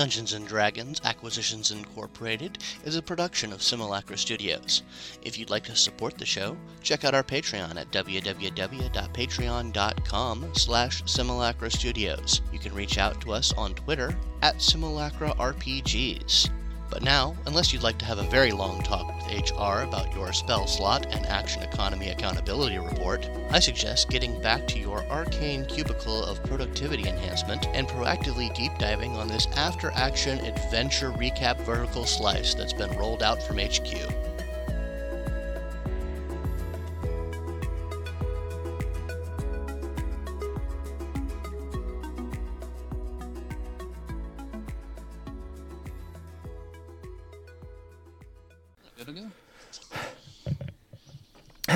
Dungeons and Dragons Acquisitions Incorporated is a production of Simulacra Studios. If you'd like to support the show, check out our Patreon at www.patreon.com slash Simulacra Studios. You can reach out to us on Twitter at Simulacra RPGs. But now, unless you'd like to have a very long talk with HR about your spell slot and action economy accountability report, I suggest getting back to your arcane cubicle of productivity enhancement and proactively deep diving on this after action adventure recap vertical slice that's been rolled out from HQ.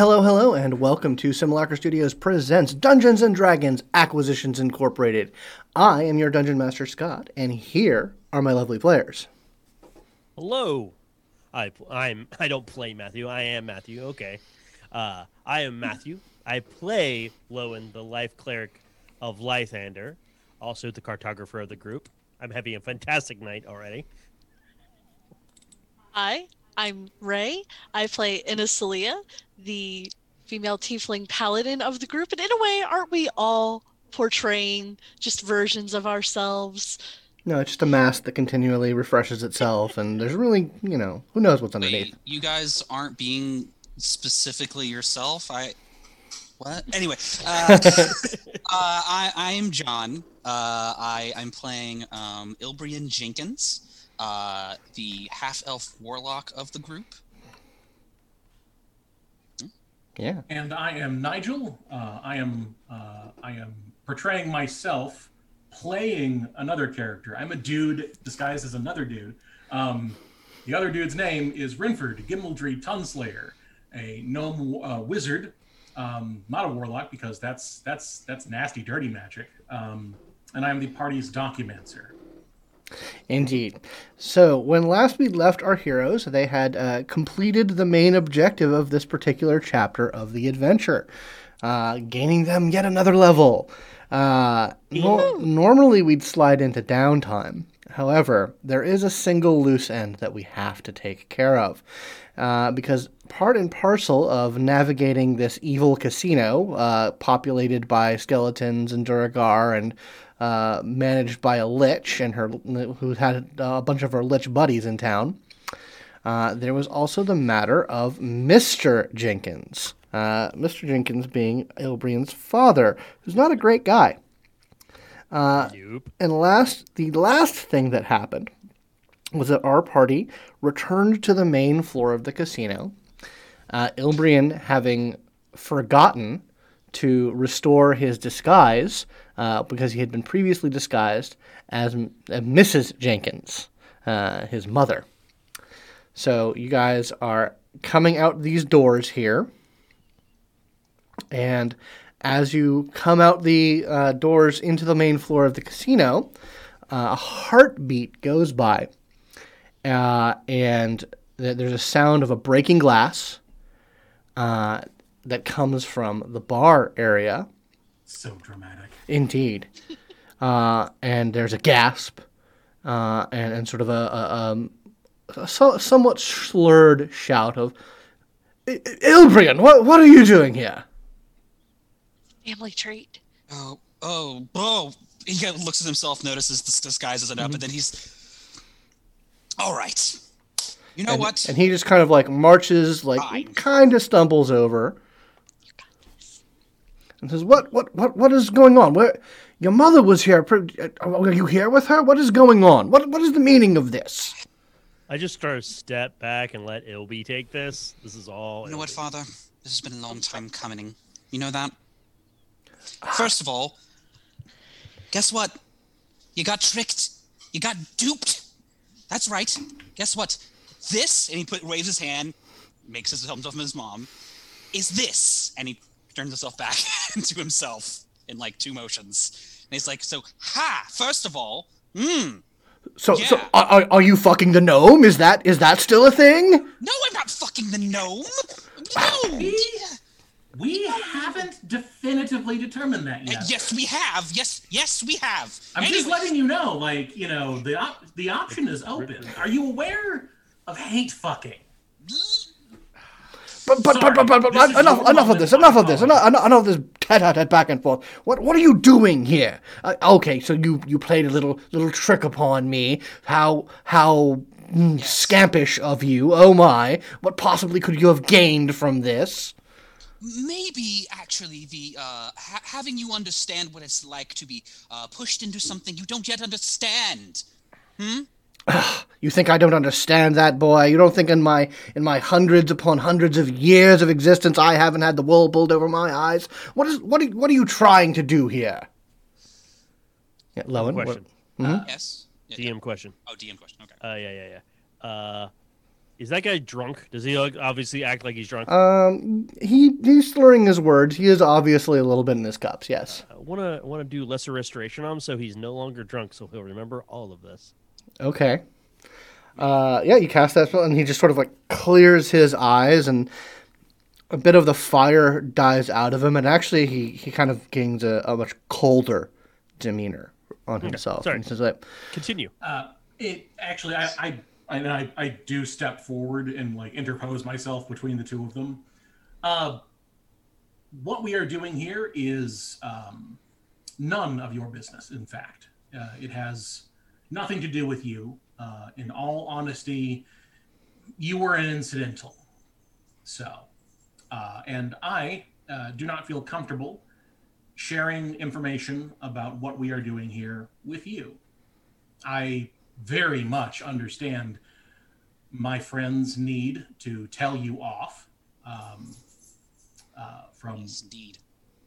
Hello, hello, and welcome to Simulacra Studios presents Dungeons and Dragons Acquisitions Incorporated. I am your Dungeon Master Scott, and here are my lovely players. Hello. I I'm I don't play Matthew. I am Matthew. Okay. Uh, I am Matthew. I play Lowen, the life cleric of Lathander, also the cartographer of the group. I'm having a fantastic night already. Hi, I'm Ray. I play Inasilia, the female tiefling paladin of the group. And in a way, aren't we all portraying just versions of ourselves? No, it's just a mask that continually refreshes itself, and there's really, you know, who knows what's underneath. Wait, you guys aren't being specifically yourself. I what? Anyway, uh, uh, I I am John. Uh, I I'm playing um, Ilbrian Jenkins, uh, the half elf warlock of the group. Yeah. and I am Nigel. Uh, I am uh, I am portraying myself playing another character. I'm a dude disguised as another dude. Um, the other dude's name is Rinford Gimmeldry Tunslayer, a gnome uh, wizard, um, not a warlock because that's that's that's nasty, dirty magic. Um, and I'm the party's documenter. Indeed. So, when last we left our heroes, they had uh, completed the main objective of this particular chapter of the adventure, uh, gaining them yet another level. Uh, nor- normally, we'd slide into downtime. However, there is a single loose end that we have to take care of. Uh, because part and parcel of navigating this evil casino, uh, populated by skeletons and Duergar and uh, managed by a lich and her who had a bunch of her lich buddies in town. Uh, there was also the matter of Mr. Jenkins. Uh, Mr. Jenkins being Ilbrian's father, who's not a great guy. Nope. And last, the last thing that happened was that our party returned to the main floor of the casino. Uh, Ilbrian, having forgotten to restore his disguise uh, because he had been previously disguised as M- Mrs. Jenkins, uh, his mother. So you guys are coming out these doors here, and as you come out the uh, doors into the main floor of the casino, uh, a heartbeat goes by, uh, and th- there's a sound of a breaking glass uh, that comes from the bar area. So dramatic. Indeed. Uh, and there's a gasp uh, and, and sort of a, a, um, a so, somewhat slurred shout of, "I- I- Ilbrian, what, what are you doing here? Family trait. Oh oh oh! He kind of looks at himself, notices this disguise isn't up, and then he's all right. You know and, what? And he just kind of like marches, like Fine. kind of stumbles over, and says, "What, what, what, what is going on? Where, your mother was here. Uh, Are you here with her? What is going on? What, what is the meaning of this?" I just sort of step back and let Ilby take this. This is all. You know what, Father? This has been a long time coming. You know that? First of all, guess what? You got tricked. You got duped. That's right. Guess what? This, and he put waves his hand, makes his thumbs up from his mom, is this. And he turns himself back into himself in like two motions. And he's like, so, ha! First of all, hmm. So, so Yeah. are, are- are you fucking the gnome? Is that is that still a thing? No, I'm not fucking the gnome. No. We we haven't definitively determined that Uh, yet. Yes, we have. Yes, yes, we have. I'm just letting you know, like, you know, the op- the option is open. Are you aware of hate fucking? But but but but, but, but Sorry, is enough enough of this. Enough of this. Enough, enough of this tete-a-tete back and forth. What what are you doing here? Uh, okay, so you you played a little little trick upon me. How how mm, scampish of you. Oh my! What possibly could you have gained from this? maybe actually the uh, ha- having you understand what it's like to be uh, pushed into something you don't yet understand. You think I don't understand that, boy? You don't think in my in my hundreds upon hundreds of years of existence I haven't had the wool pulled over my eyes? What is what are, what are you trying to do here? Yeah, Lowen. what- Question. Yes. Yeah, DM question. Oh, DM question. Okay. Uh, yeah, yeah, yeah. Uh, is that guy drunk? Does he like, obviously act like he's drunk? Um, he he's slurring his words. He is obviously a little bit in his cups. Yes. I wanna wanna do lesser restoration on him so he's no longer drunk, so he'll remember all of this. Okay. Uh, yeah, you cast that spell, and he just sort of like clears his eyes, and a bit of the fire dies out of him, and actually he he kind of gains a, a much colder demeanor on himself. sorry. And he's like, Continue. Uh, it actually, I, I, I, I, I do step forward and like interpose myself between the two of them. Uh, what we are doing here is um, none of your business. In fact, uh, it has nothing to do with you. Uh, in all honesty, you were an incidental. So, uh, and I uh, do not feel comfortable sharing information about what we are doing here with you. I very much understand my friend's need to tell you off um, uh, from Yes, indeed.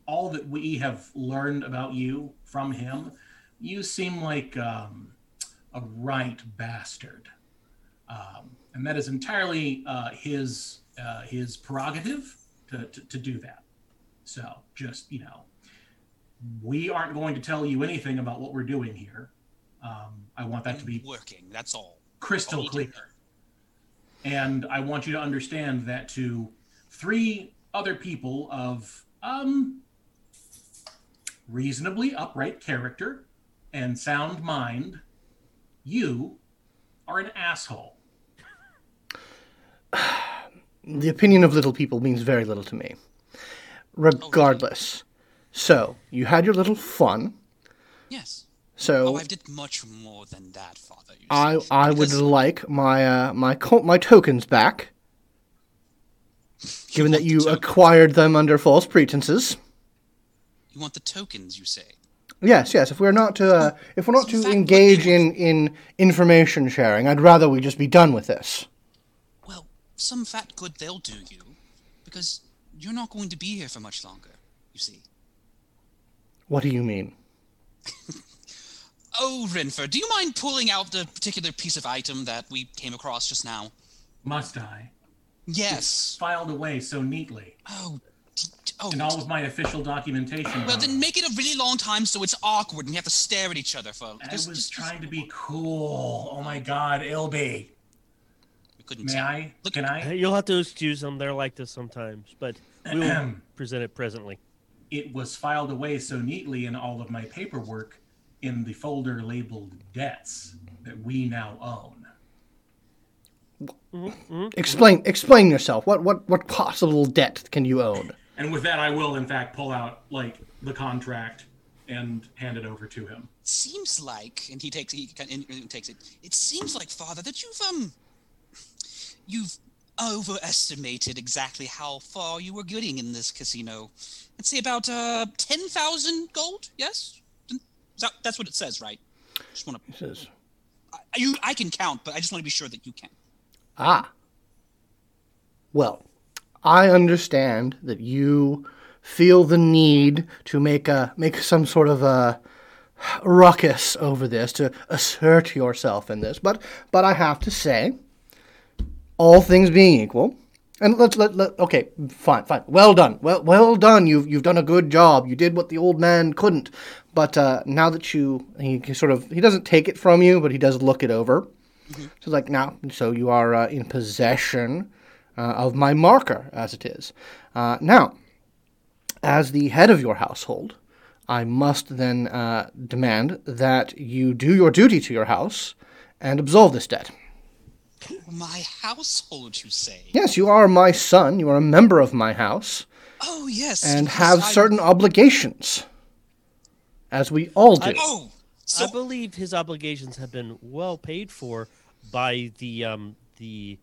all that we have learned about you from him. You seem like um, a right bastard, um, and that is entirely uh, his uh, his prerogative to, to, to do that. So just you know, we aren't going to tell you anything about what we're doing here. Um, I want that to be working. That's all. crystal All clear. And I want you to understand that to three other people of um reasonably upright character and sound mind, you are an asshole. the opinion of little people means very little to me. Regardless. So, you had your little fun. Yes. So, Oh, I did much more than that, Father. you I see. I would like my uh, my co- my tokens back, given that want the you acquired them under false pretenses. You want the tokens, you say? Yes, yes. If we're not to uh, if we're not to fact, what engage in in information sharing, I'd rather we just be done with this. Well, some fat good they'll do you, because you're not going to be here for much longer. You see. What do you mean? Oh, Renford, do you mind pulling out the particular piece of item that we came across just now? Must I? Yes. Filed away so neatly. Oh. D- d- Oh. And all of my official documentation. Well, then make it a really long time so it's awkward and we have to stare at each other for. I just- was just- trying to be cool. Oh my god, Ilby. We couldn't May tell. I? Look, Can I? You'll have to excuse them. They're like this sometimes, but we will present it presently. it was filed away so neatly in all of my paperwork in the folder labeled debts that we now own. Mm-hmm. Mm-hmm. Explain explain yourself. What what what possible debt can you own? And with that, I will in fact pull out like the contract and hand it over to him. seems like, and he takes he kind of takes it. It seems like, Father, that you've um, you've overestimated exactly how far you were getting in this casino. Let's say about uh ten thousand gold. Yes, that, that's what it says, right? Just want to. He says, You, I can count, but I just want to be sure that you can. Ah. Well, I understand that you feel the need to make a make some sort of a ruckus over this to assert yourself in this, but but I have to say, all things being equal, and let's let, let okay, fine, fine, well done, well well done. You've you've done a good job. You did what the old man couldn't. But uh, now that you he, he sort of he doesn't take it from you, but he does look it over. So like now, so you are uh, in possession of my marker, as it is. Uh, now, as the head of your household, I must then uh, demand that you do your duty to your house and absolve this debt. My household, you say? Yes, you are my son. You are a member of my house Oh, yes. and because have I'm- certain obligations, as we all do. I, Oh, so I believe his obligations have been well paid for by the um, the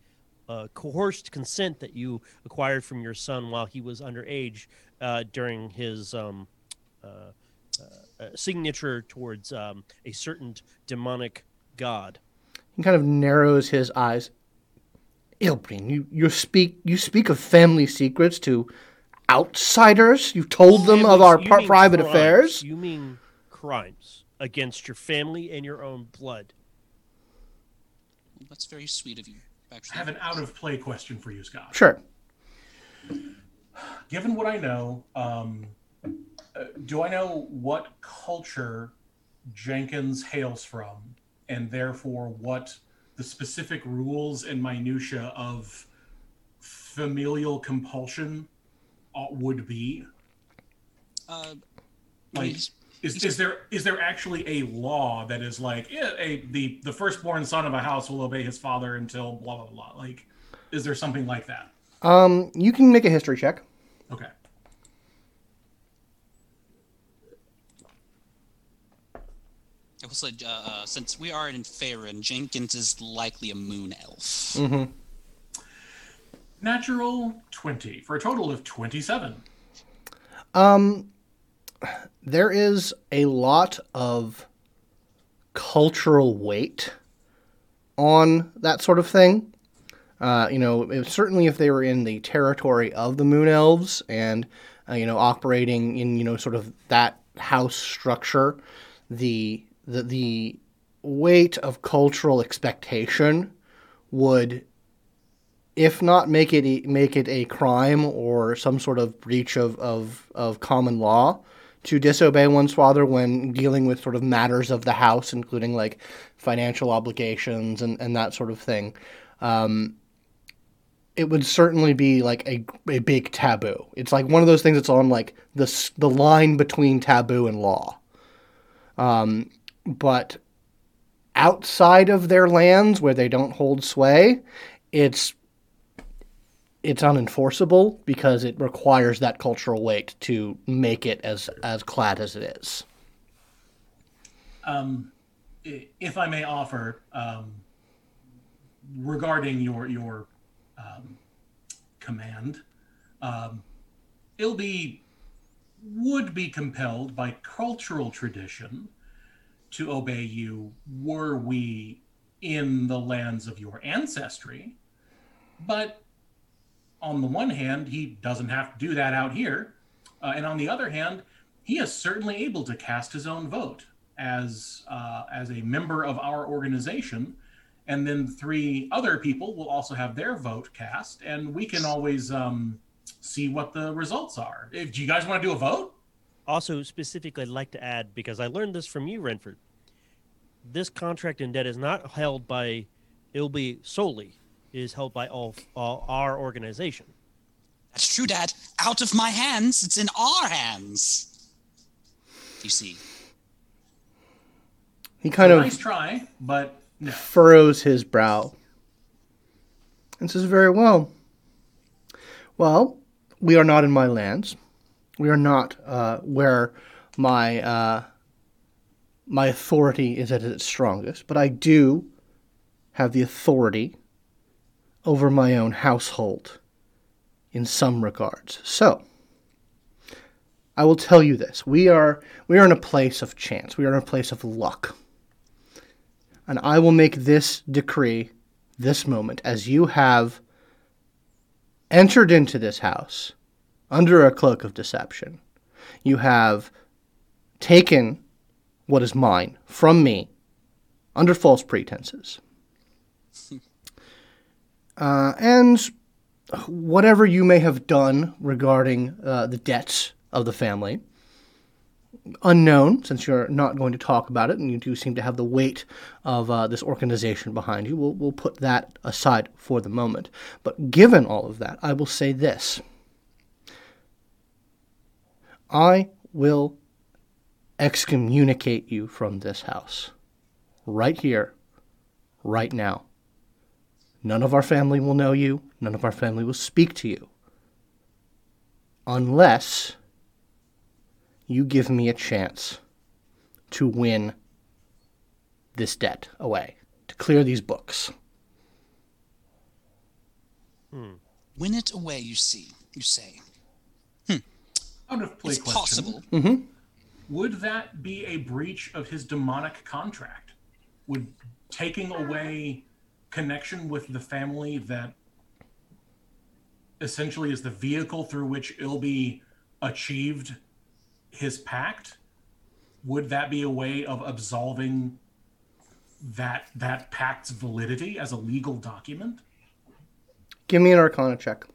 uh, coerced consent that you acquired from your son while he was underage uh, during his um, uh, uh, uh, signature towards um, a certain demonic god. He kind of narrows his eyes. Ilbrin, you, you speak you speak of family secrets to outsiders. You told them It of our you pri- mean private crimes. affairs. You mean crimes against your family and your own blood. that's very sweet of you. I have an out of play question for you, Scott. Sure. Given what I know, um, uh, do I know what culture Jenkins hails from, and therefore what the specific rules and minutia of familial compulsion uh, would be? uh, Like, he's- is, is there is there actually a law that is like yeah, a the the firstborn son of a house will obey his father until blah blah blah? Like, is there something like that? Um, you can make a history check. Okay. also, uh, uh, since we are in Faerun, Jenkins is likely a moon elf. Mm-hmm. Natural 20 for a total of 27. Um, there is a lot of cultural weight on that sort of thing. Uh, you know, certainly if they were in the territory of the Moon Elves and uh, you know operating in you know sort of that house structure, the the the weight of cultural expectation would if not make it make it a crime or some sort of breach of, of, of common law to disobey one's father when dealing with sort of matters of the house, including like financial obligations and, and that sort of thing. Um, it would certainly be like a, a big taboo. It's like one of those things that's on like the, the line between taboo and law. Um, but outside of their lands where they don't hold sway, it's it's unenforceable because it requires that cultural weight to make it as as clad as it is. Um, if I may offer, um, regarding your your um, command, um, Ilby would be compelled by cultural tradition to obey you were we in the lands of your ancestry. But on the one hand, he doesn't have to do that out here. Uh, and on the other hand, he is certainly able to cast his own vote as uh, as a member of our organization, and then three other people will also have their vote cast, and we can always um, see what the results are. If do you guys want to do a vote? Also, specifically, I'd like to add because I learned this from you, Renford. This contract and debt is not held by Ilby solely; is held by all, all our organization. That's true, Dad. Out of my hands. It's in our hands. You see. He kind of nice try, but no. furrows his brow and says, Very well. Well, we are not in my lands. We are not uh, where my uh, my authority is at its strongest, but I do have the authority over my own household in some regards. So, I will tell you this. We are we are in a place of chance. We are in a place of luck and I will make this decree this moment as you have entered into this house under a cloak of deception. You have taken what is mine from me under false pretenses. Uh, and whatever you may have done regarding uh, the debts of the family, unknown since you're not going to talk about it and you do seem to have the weight of uh, this organization behind you. We'll, we'll put that aside for the moment. But given all of that, I will say this. I will excommunicate you from this house. Right here, right now. None of our family will know you. None of our family will speak to you. Unless you give me a chance to win this debt away, to clear these books. Hmm. Win it away, you see. You say. Hmm. Out of play It's question. possible. Mm-hmm. Would that be a breach of his demonic contract? Would taking away connection with the family that essentially is the vehicle through which Ilby achieved his pact, would that be a way of absolving that that pact's validity as a legal document? Give me an arcana check.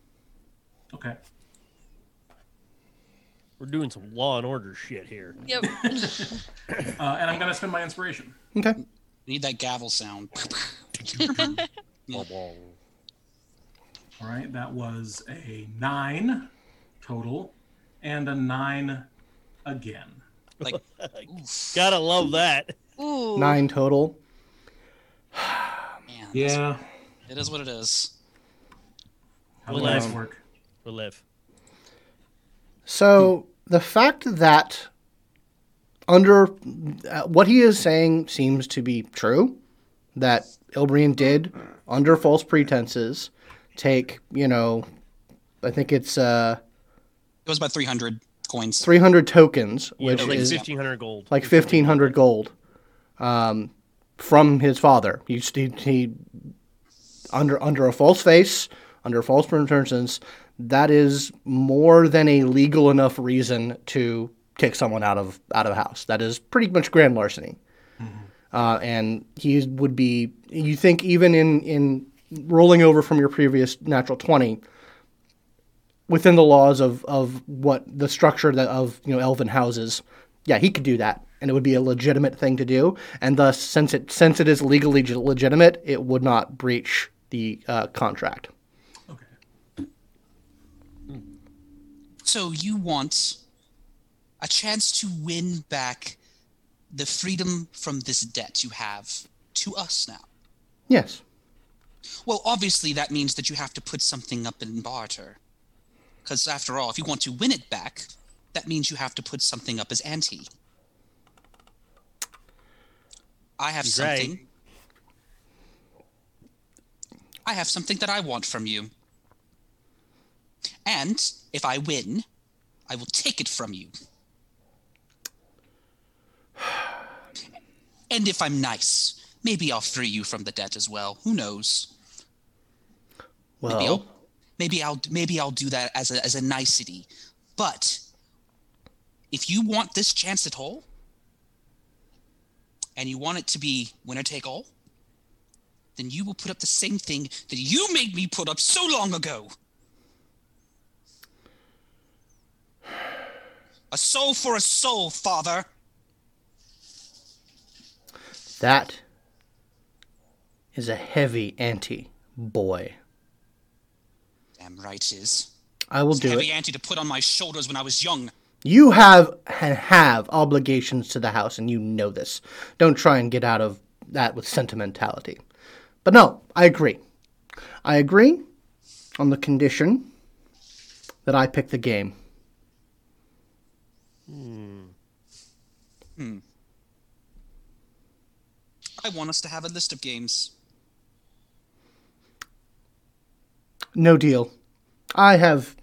Okay. We're doing some law and order shit here. Yep. Uh, and I'm going to spend my inspiration. Okay. Need that gavel sound. Blah, blah. All right, that was a nine total and a nine again. Like, Gotta love that. Ooh. Nine total. man. Yeah. It is what it is. How Well, will this um, work? We'll live. So the fact that under uh, what he is saying seems to be true, that Ilbrian did under false pretenses take you know, I think it's uh, It was about 300 coins. 300 tokens, Yeah, which like is fifteen hundred gold. like 1500 gold um, from his father. He, he, he under under a false face, under false pretenses, that is more than a legal enough reason to kick someone out of out of a house. That is pretty much grand larceny. Uh, and he would be. You think even in in rolling over from your previous natural twenty, within the laws of, of what the structure that of you know elven houses, yeah, he could do that, and it would be a legitimate thing to do. And thus, since it since it is legally legitimate, it would not breach the uh, contract. Okay. So you want a chance to win back the freedom from this debt you have to us now. Yes. Well, obviously that means that you have to put something up in barter. Because after all, if you want to win it back, that means you have to put something up as ante. I have He's right. something. I have something that I want from you. And if I win, I will take it from you. And if I'm nice, maybe I'll free you from the debt as well. Who knows? Maybe Well, I'll maybe I'll maybe I'll do that as a as a nicety. But if you want this chance at all, and you want it to be winner take all, then you will put up the same thing that you made me put up so long ago. A soul for a soul, father. That is a heavy ante, boy. Damn right it is. I will It's a heavy it. ante to put on my shoulders when I was young. You have and have obligations to the house, and you know this. Don't try and get out of that with sentimentality. But no, I agree. I agree on the condition that I pick the game. Hmm. Hmm. I want us to have a list of games. No deal. I have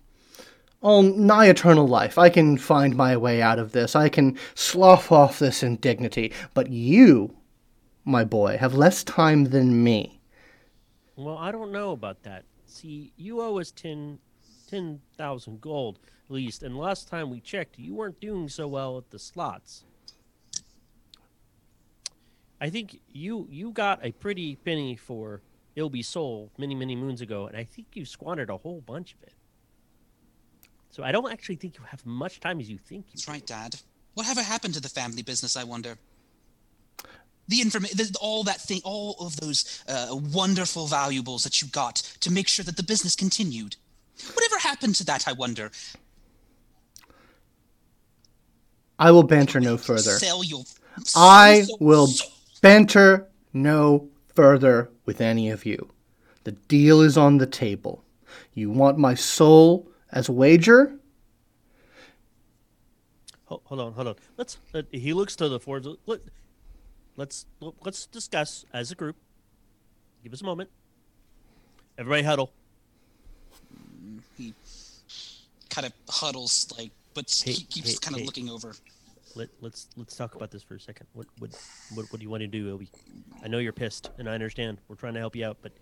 all nigh eternal life. I can find my way out of this. I can slough off this indignity. But you, my boy, have less time than me. Well, I don't know about that. See, you owe us 10 10,000 gold at least, and last time we checked, you weren't doing so well at the slots. I think you you got a pretty penny for Ilby Soul many many moons ago, and I think you squandered a whole bunch of it. So I don't actually think you have much time as you think you. That's right, Dad. Whatever happened to the family business, I wonder? The information, all that thing, all of those uh, wonderful valuables that you got to make sure that the business continued. Whatever happened to that, I wonder? I will banter no further. Sell your. I sell- will banter no further with any of you. The deal is on the table. You want my soul as a wager? Hold, hold on, hold on. Let's. Uh, he looks to the forwards. Let, let's let's discuss as a group. Give us a moment. Everybody huddle. He kind of huddles like, but Hey, he keeps hey, kind of looking over. Let let's let's talk about this for a second. What what what, what do you want to do, Obi? I know you're pissed, and I understand. We're trying to help you out, but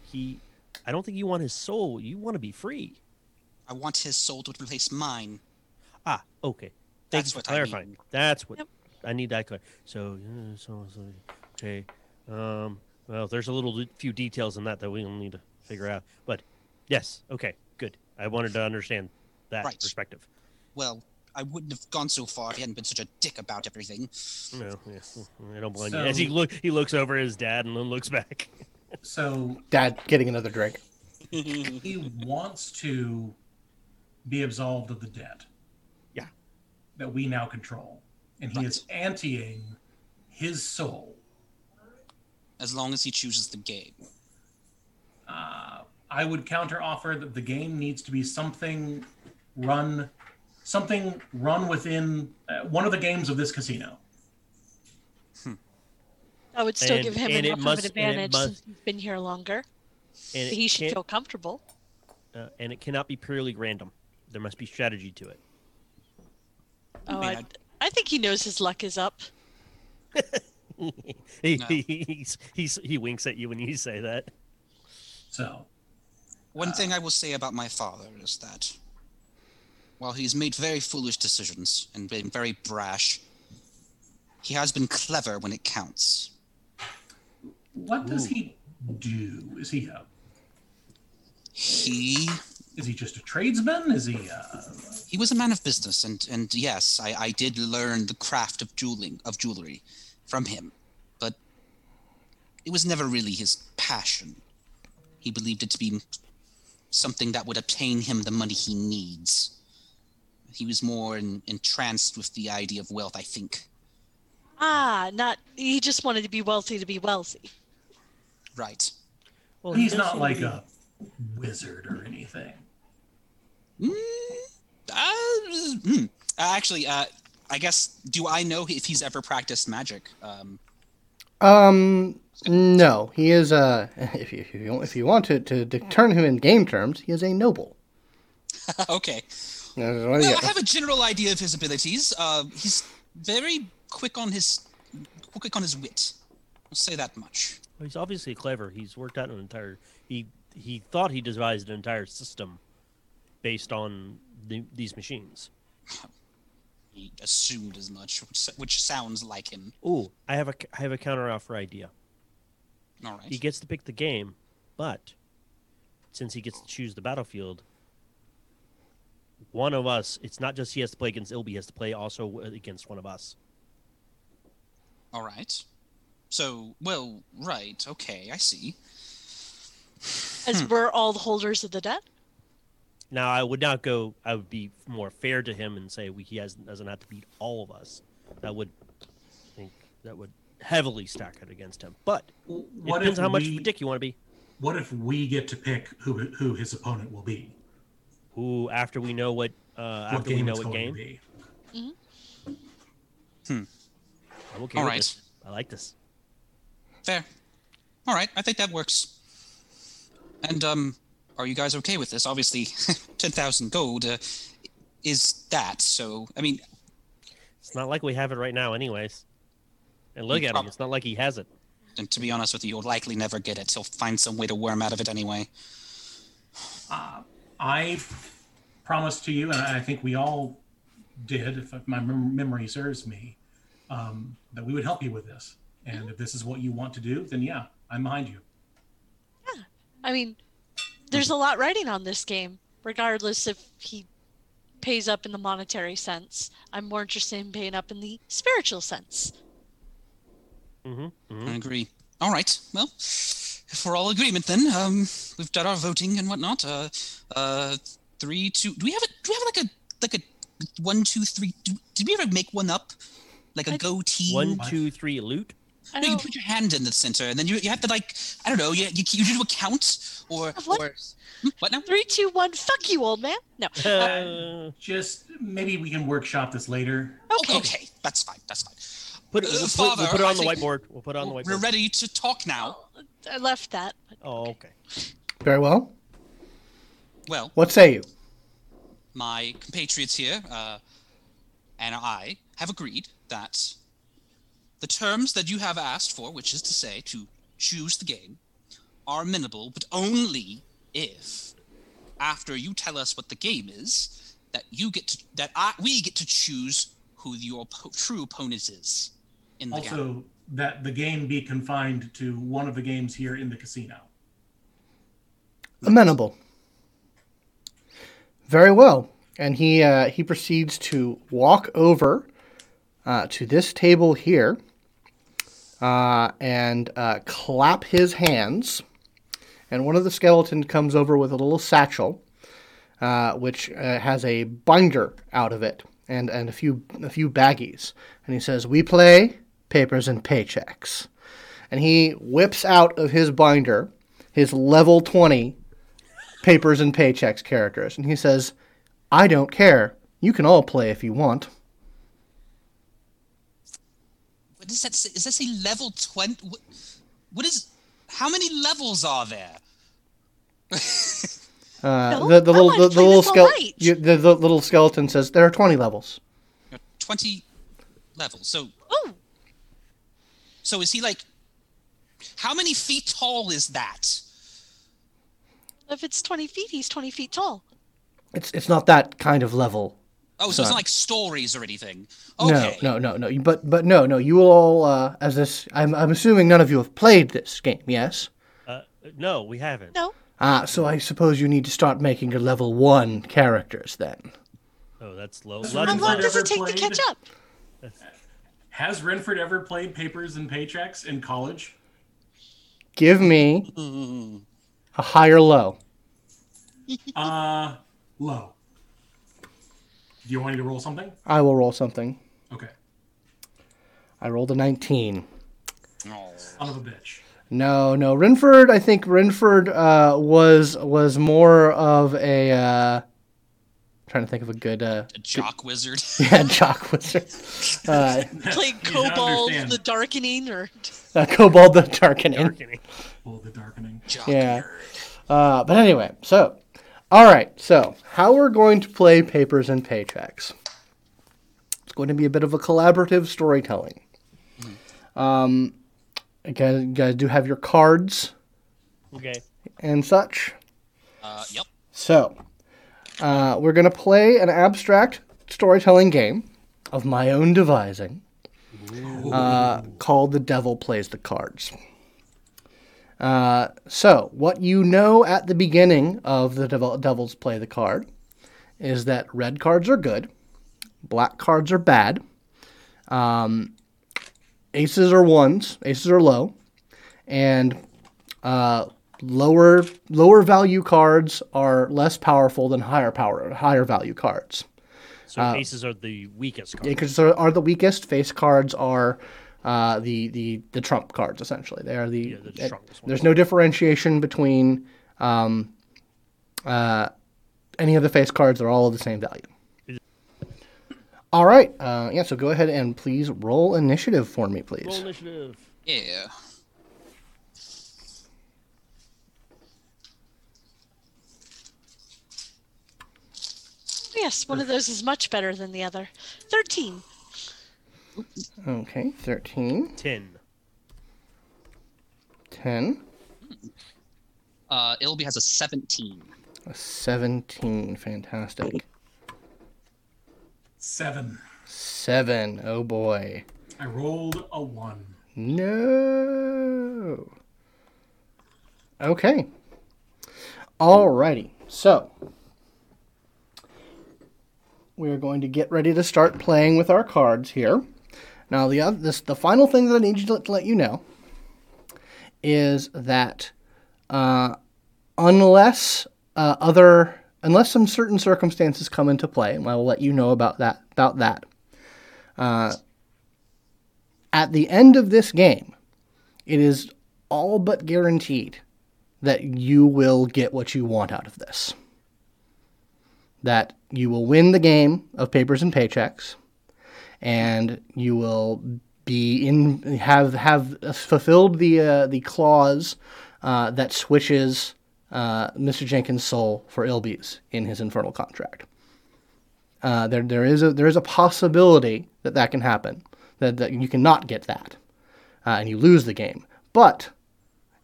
he, I don't think you want his soul. You want to be free. I want his soul to replace mine. Ah, okay. Thank That's you for what I clarifying. mean. That's what Yep. I need that clear. So, yeah, so, so okay. Um, well, there's a little few details in that that we'll need to figure out. But yes, okay, good. I wanted to understand that Right. perspective. Well, I wouldn't have gone so far if he hadn't been such a dick about everything. No, yeah, I don't blame you. As he So- look, he looks over his dad and then looks back. So Dad getting another drink. he wants to be absolved of the debt. Yeah. That we now control. And he is anteing his soul. As long as he chooses the game. Uh, I would counter offer that the game needs to be something run something run within uh, one of the games of this casino. I would still And- give him enough must- of an it advantage must- since he's been here longer. And He should feel comfortable. uh, and it cannot be purely random. There must be strategy to it. Oh, I, I'd- I think he knows his luck is up. he, No. he's, he's, he winks at you when you say that. So One thing I will say about my father is that while he's made very foolish decisions and been very brash, he has been clever when it counts. what does he do? Is he a He is he just a tradesman? Is he uh he was a man of business and and yes, I, I did learn the craft of jeweling of jewelry from him. But it was never really his passion. He believed it to be something that would obtain him the money he needs. He was more en- entranced with the idea of wealth, I think. Ah, not he just wanted to be wealthy to be wealthy. Right. Well, he he's not like a wizard or anything. Mm, uh, hmm. Uh, actually, uh, I guess, do I know if he's ever practiced magic? Um, Um, no, he is uh if you if you, if you want to, to to turn him in game terms, he is a noble. okay. What do you Well, got? I have a general idea of his abilities. Uh, he's very quick on his quick on his wit. I'll say that much. Well, he's obviously clever. He's worked out an entire. He he thought he devised an entire system based on the, these machines. He assumed as much, which, which sounds like him. Ooh, I have a I have a counter offer idea. All right. He gets to pick the game, but since he gets to choose the battlefield, one of us. It's not just he has to play against Ilby. He has to play also against one of us. All right. So, well, right. Okay, I see. As Hmm. we're all the holders of the debt. Now, I would not go. I would be more fair to him and say we, he has doesn't have to beat all of us. That would, I think, that would heavily stack it against him. But it What depends if how much we, of a dick you want to be. What if we get to pick who who his opponent will be? Who after we know what uh, What after we game know what going game, to be? I'm okay All with right. this. I like this. Fair. All right, I think that works. And um, are you guys okay with this? Obviously, ten thousand gold uh, is that. So, I mean, It's not like we have it right now, anyways. And look You at him. It's not like he has it. and to be honest with you, you'll likely never get it. He'll find some way to worm out of it anyway. Uh, I promised to you, and I think we all did, if my mem- memory serves me, um, that we would help you with this. And if this is what you want to do, then yeah, I'm behind you. Yeah. I mean, there's a lot writing on this game, regardless if he pays up in the monetary sense. I'm more interested in paying up in the spiritual sense. Mm-hmm. hmm I agree. All right. Well, if we're all agreement, then um, we've done our voting and whatnot. Uh, uh, three, two. Do we have a? Do we have like a like a one, two, three. Do, did we ever make one up? Like a I- goatee? One, What? two, three, loot. I No, you don't, put your hand in the center, and then you, you have to like I don't know. You you, you do a count or What? or Hmm, what now? three, two, one. Fuck you, old man. No. Uh, Just maybe we can workshop this later. Okay. Okay, that's fine. That's fine. put, Uh, we'll, put, Father, we'll put it I on the whiteboard. We'll put it on the whiteboard. We're ready to talk now. I left that. but- Oh, okay. Very well. Well, What say you? my compatriots here uh, and I have agreed that the terms that you have asked for, which is to say to choose the game, are amenable, but only if, after you tell us what the game is, that you get to that I, we get to choose who your po- true opponent is in the game. That the game be confined to one of the games here in the casino. Amenable. Very well. And he uh, he proceeds to walk over uh, to this table here uh, and uh, clap his hands. And one of the skeletons comes over with a little satchel, uh, which uh, has a binder out of it and, and a few a few baggies. And he says, "We play papers and paychecks." And he whips out of his binder his level twenty papers and paychecks characters, and he says, "I don't care. You can all play if you want." What does that say? Is that say level twenty? What, what is? How many levels are there? Uh, No, the the little wanna the, the little this all skele- right. you, the, the little skeleton says there are twenty levels. Twenty levels. So Oh, So is he like? How many feet tall is that? if it's 20 feet, he's 20 feet tall. It's it's not that kind of level. Oh, so it's not like stories or anything. Okay. No, no, no, no. But but no, no. You all, uh, as this, I'm I'm assuming none of you have played this game. Yes. Uh, no, we haven't. No. Ah, so I suppose you need to start making your level one characters then. Oh, that's low. How How long does it ever take to catch up? Has Renford ever played papers and paychecks in college? Give me a high or low. Uh, low. Do you want me to roll something? I will roll something. Okay. I rolled a 19. Oh. Son of a bitch. No, no. Renford, I think Renford uh, was was more of a. Uh, trying to think of a good. Uh, A jock wizard. yeah, jock wizard. Uh, Playing Cobalt, the Darkening, or uh, Kobold the Darkening. Darkening. Oh, the darkening. jock Yeah. Uh, but anyway, so, all right. So, how we're going to play papers and paychecks? It's going to be a bit of a collaborative storytelling. Um, you guys, you guys do have your cards Okay. and such. Uh, yep. So, uh, we're going to play an abstract storytelling game of my own devising uh, called The Devil Plays the Cards. Uh, so, what you know at the beginning of The Devil, Devil's Play the Card is that red cards are good, black cards are bad, um, aces are ones, aces are low, and uh, lower lower value cards are less powerful than higher power higher value cards. So aces are the weakest card. Because are, are the weakest. Face cards are uh, the, the the trump cards essentially. They are the, Yeah, the it- there's no differentiation between um, uh, any of the face cards. They're all of the same value. All right. Uh, yeah. So go ahead and please roll initiative for me, please. Roll initiative. Yeah. Yes, one of those is much better than the other. 13. Okay. 13, Ten. 10, Uh, Ilby has a 17. a 17. Fantastic. Seven. Seven. Oh boy. I rolled a one. No. Okay. Alrighty. So we're going to get ready to start playing with our cards here. Now the oth- this the final thing that I need to, to let you know is that uh, unless uh, other unless some certain circumstances come into play, and I will let you know about that. About that. Uh, at the end of this game, it is all but guaranteed that you will get what you want out of this. That you will win the game of papers and paychecks, and you will be in have have fulfilled the uh, the clause uh, that switches uh, Mr. Jenkins' soul for Ilby's in his infernal contract. Uh, there there is a there is a possibility that that can happen that, that you cannot get that uh, and you lose the game, but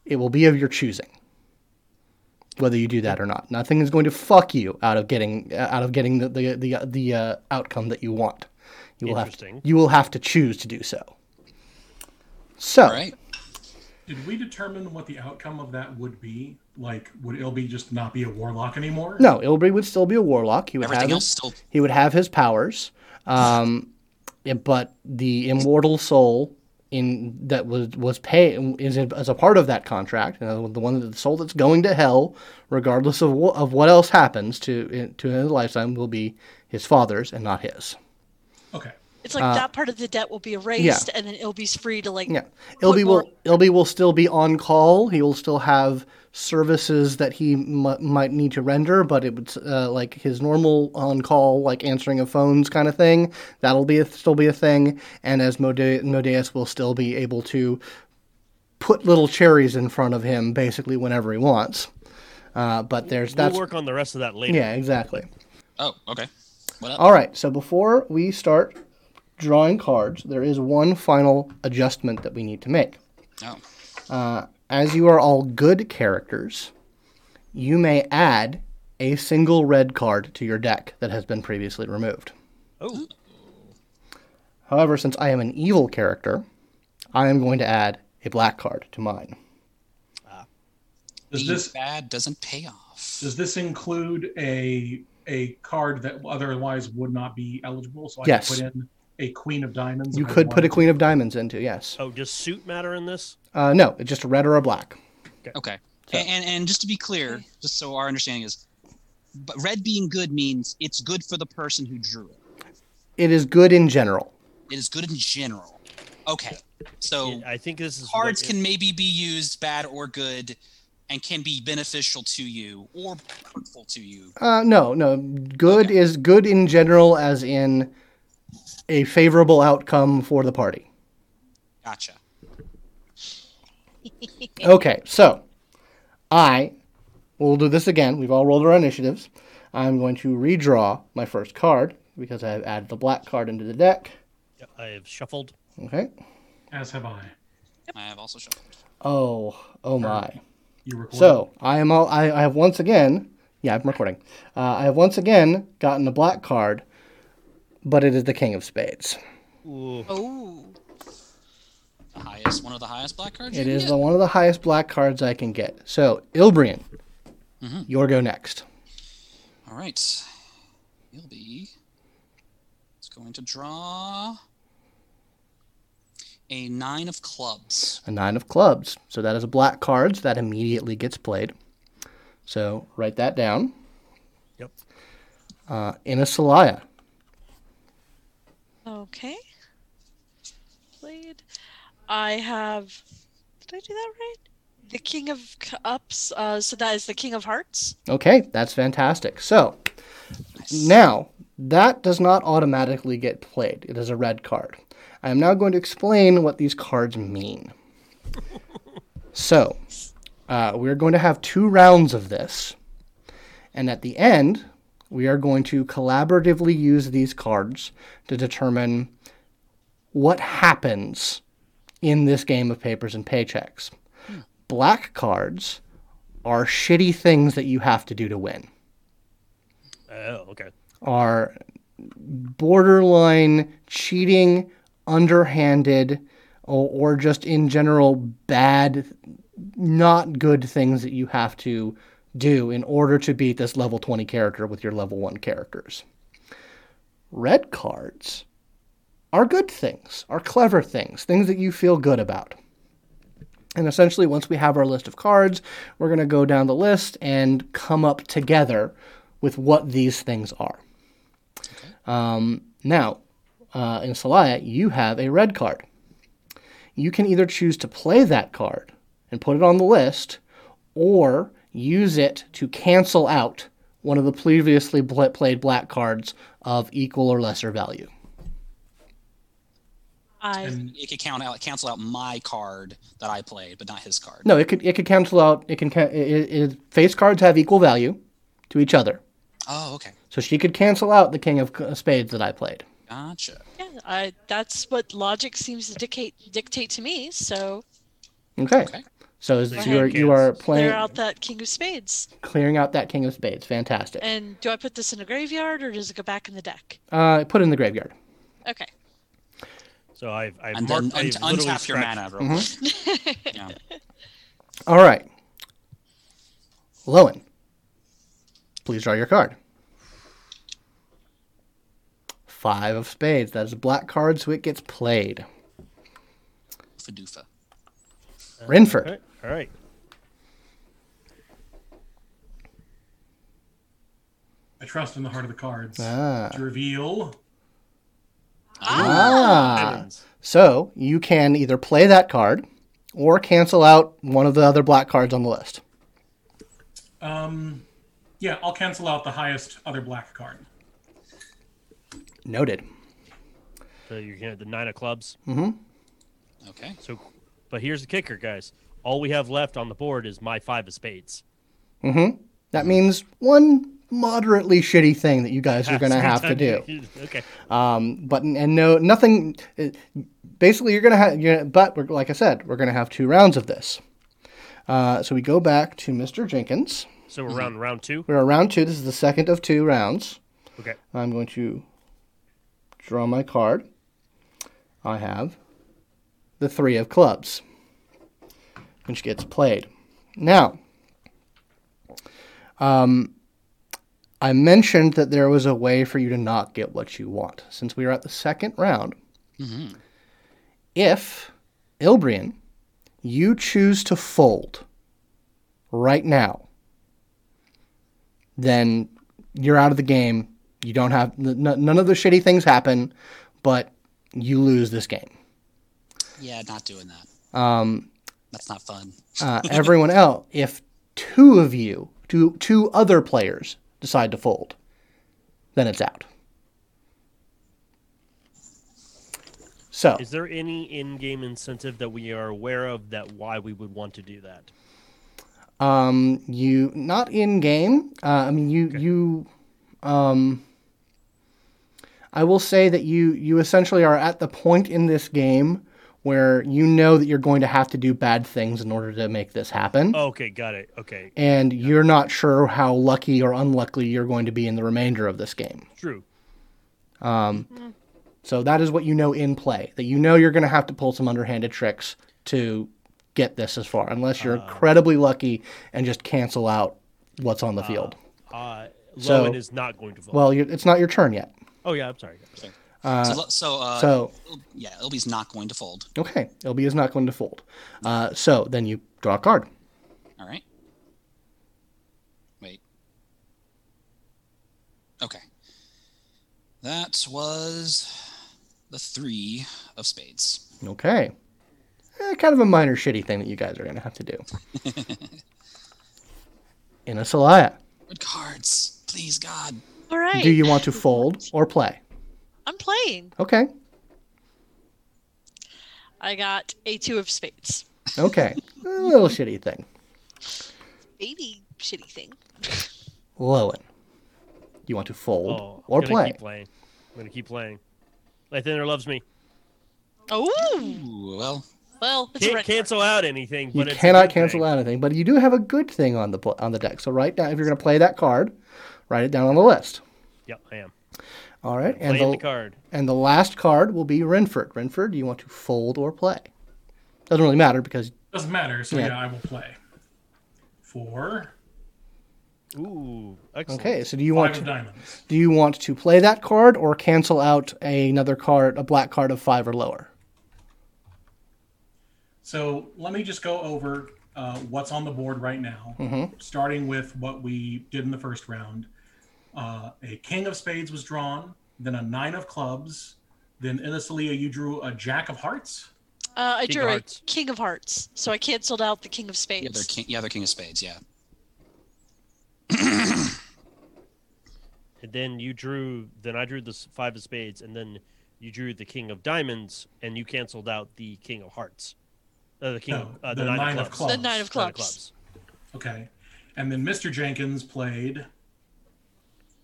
it will be of your choosing whether you do that or not. Nothing is going to fuck you out of getting uh, out of getting the the the, the uh, outcome that you want. You will have Interesting. you will have to choose to do so. So All right. Did we determine what the outcome of that would be? Like, would Ilby just not be a warlock anymore? no, Ilbri would still be a warlock. He would Everything have else his, still he would have his powers, um, but the immortal soul in that was was pay is a- as a part of that contract. You know, the one that the soul that's going to hell, regardless of what, of what else happens to to his lifetime, will be his father's and not his. Okay. It's like uh, that part of the debt will be erased, and then Ilby's free to like. Yeah, put Ilby more- will Ilby will still be on call. He will still have services that he m- might need to render, but it would uh, like his normal on call, like answering of phones kind of thing. That'll be a, still be a thing. And as Mode- Modeus will still be able to put little cherries in front of him basically whenever he wants. Uh, but there's We'll that's work on the rest of that later. yeah exactly. Oh, okay. What? All right, so before we start drawing cards, there is one final adjustment that we need to make. Oh. As you are all good characters, you may add a single red card to your deck that has been previously removed. Oh, However, since I am an evil character, I am going to add a black card to mine. Ah. Does this bad doesn't pay off. does this include a a card that otherwise would not be eligible? So I Yes. could put in a Queen of Diamonds. You could put a Queen of Diamonds into, yes. oh, does suit matter in this? Uh, no, it's just a red or a black. Okay. And, and and just to be clear, just so our understanding is, but red being good means it's good for the person who drew it. It is good in general. It is good in general. Okay. So Yeah, I think this is cards can maybe be used bad or good and can be beneficial to you or hurtful to you. Uh, no, no. Good is good in general, as in a favorable outcome for the party. Gotcha. Okay, so I will do this again. We've all rolled our initiatives. I'm going to redraw my first card because I've added the black card into the deck. Yeah, I have shuffled. Okay. As have I. I have also shuffled. Oh, oh my. You record. So I am all. I, I have once again. Yeah, I'm recording. Uh, I have once again gotten a black card, but it is the King of Spades. Ooh, Oh, The highest, one of the highest black cards. It you is can the, one of the highest black cards I can get. So Ilbrian, Mm-hmm. your go next. All right. He'll be. It's going to draw a nine of clubs. A nine of clubs. So that is a black card. So that immediately gets played. So write that down. yep. Uh, Inasalaya. okay. Played. I have. Did I do that right? The King of Cups. Uh, so that is the King of Hearts. Okay, that's fantastic. So now that does not automatically get played. It is a red card. I am now going to explain what these cards mean. So uh, we're going to have two rounds of this, and at the end, we are going to collaboratively use these cards to determine what happens in this game of papers and paychecks. Black cards are shitty things that you have to do to win. Oh, okay. Are borderline cheating, underhanded, or, or just in general bad, not good things that you have to do in order to beat this level 20 character with your level 1 characters. Red cards are good things, are clever things, things that you feel good about. And essentially, once we have our list of cards, we're going to go down the list and come up together with what these things are. Um, now, uh, Inasalaya, you have a red card. You can either choose to play that card and put it on the list, or use it to cancel out one of the previously played black cards of equal or lesser value. I And It could count out, cancel out my card that I played, but not his card. No, it could it could cancel out. It can it, it, face cards have equal value to each other, Oh, okay. so she could cancel out the king of spades that I played. Gotcha. yeah, I that's what logic seems to dictate dictate to me. So Okay. Okay. So is- So you are you are playing clear out that king of spades. clearing out that king of spades. Fantastic. And do I put this in a graveyard or does it go back in the deck? Uh, put it in the graveyard. Okay. So I've, I've And then marked, un- I've literally untap your scratched- mana real quick. yeah. All right. Lowen, please draw your card. Five of spades. That is a black card, so it gets played. Fadoofa. Renford. Okay, All right. I trust in the heart of the cards Ah. to reveal. Ah. Diamonds. So you can either play that card or cancel out one of the other black cards on the list. Um, yeah, I'll cancel out the highest other black card. Noted. So you're gonna the nine of clubs. Okay. So, but here's the kicker, guys. All we have left on the board is my five of spades. Mhm. That means one moderately shitty thing that you guys are going to have to do. okay. Um, but and no, nothing. Basically, you're going to have. You're, but we're, like I said, we're going to have two rounds of this. Uh, so we go back to Mr. Jenkins. So we're around round two. We're on round two. This is the second of two rounds. Okay. I'm going to draw my card. I have the three of clubs, which gets played. Now, um, I mentioned that there was a way for you to not get what you want. Since we are at the second round, if Ilbrian, you choose to fold right now, then you're out of the game. You don't have n- none of the shitty things happen, but you lose this game. Yeah, not doing that. Um, That's not fun. uh, everyone else, if two of you, two two other players decide to fold, then it's out. So Is there any in-game incentive that we are aware of that why we would want to do that? Um, you not in game. Uh, I mean, you you. Um, I will say that you you essentially are at the point in this game where you know that you're going to have to do bad things in order to make this happen, oh, Okay, got it. Okay, and you're not sure how lucky or unlucky you're going to be in the remainder of this game. true. Um, mm-hmm. So that is what you know in play. That you know you're going to have to pull some underhanded tricks to get this as far, unless you're ah. incredibly lucky and just cancel out what's on the ah. field. Uh, So- is not going to vote. Well, you it's not your turn yet. oh yeah, I'm sorry. so, lo- so, uh, So yeah, Ilby's not going to fold. okay, Ilby is not going to fold. Uh, so then you draw a card. All right. Wait. Okay. That was the three of spades. Okay. Eh, kind of a minor shitty thing that you guys are going to have to do. Inasalaya, Good cards. Please, God. All right. do you want to fold or play? I'm playing. Okay. I got a two of spades. Okay. a little shitty thing. Baby shitty thing. Lowen. Do you want to fold Oh, or play? Keep playing. I'm gonna keep playing. Lathander loves me. Oh, well, well, it's Can't red cancel out anything, You it's cannot cancel thing. out anything, but you do have a good thing on the on the deck. So write down if you're going to play that card, write it down on the list. Yep, I am. All right, and the, the card. and the last card will be Renford. Renford, do you want to fold or play? Doesn't really matter because Doesn't matter. So Yeah. yeah, I will play. Four. Ooh, excellent. okay. So do you Five want of to diamonds. do you want to play that card or cancel out another card, a black card of five or lower? So let me just go over uh, what's on the board right now, Mm-hmm. starting with what we did in the first round. Uh, a king of spades was drawn, then a nine of clubs, then Inasalia, you drew a jack of hearts. Uh, I King drew a king of hearts, so I canceled out the king of Yeah, spades. they're king. Yeah, they're king of spades. Yeah. And then you drew. Then I drew the five of spades, and then you drew the king of diamonds, and you canceled out the king of hearts. Uh, the king, No, of, uh, the the, nine, nine of of clubs. the nine of Nine of clubs. clubs. Okay. And then Mr. Jenkins played.